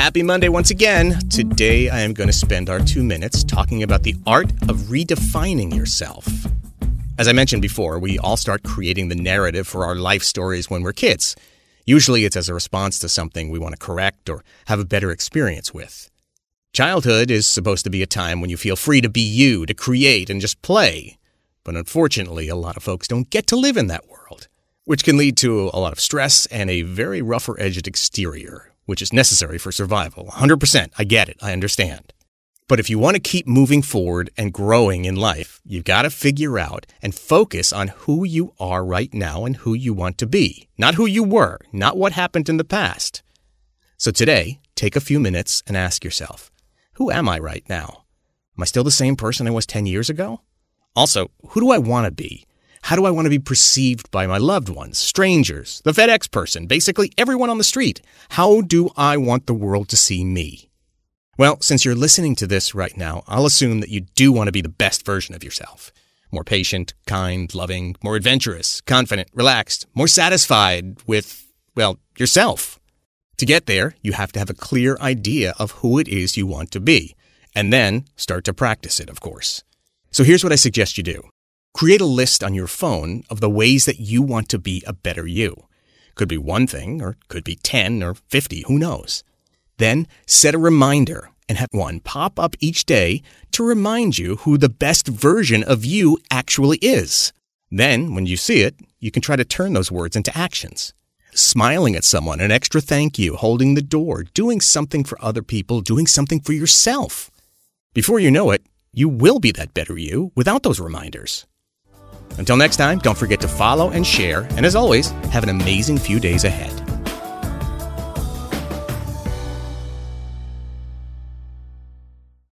Happy Monday once again. Today I am going to spend our two minutes talking about the art of redefining yourself. As I mentioned before, we all start creating the narrative for our life stories when we're kids. Usually it's as a response to something we want to correct or have a better experience with. Childhood is supposed to be a time when you feel free to be you, to create and just play. But unfortunately, a lot of folks don't get to live in that world, which can lead to a lot of stress and a very rougher edged exterior which is necessary for survival. 100%. I get it. I understand. But if you want to keep moving forward and growing in life, you've got to figure out and focus on who you are right now and who you want to be. Not who you were, not what happened in the past. So today, take a few minutes and ask yourself, who am I right now? Am I still the same person I was 10 years ago? Also, who do I want to be? How do I want to be perceived by my loved ones, strangers, the FedEx person, basically everyone on the street? How do I want the world to see me? Well, since you're listening to this right now, I'll assume that you do want to be the best version of yourself. More patient, kind, loving, more adventurous, confident, relaxed, more satisfied with, well, yourself. To get there, you have to have a clear idea of who it is you want to be, and then start to practice it, of course. So here's what I suggest you do. Create a list on your phone of the ways that you want to be a better you. Could be one thing, or could be 10 or 50, who knows. Then set a reminder and have one pop up each day to remind you who the best version of you actually is. Then, when you see it, you can try to turn those words into actions. Smiling at someone, an extra thank you, holding the door, doing something for other people, doing something for yourself. Before you know it, you will be that better you without those reminders. Until next time, don't forget to follow and share, and as always, have an amazing few days ahead.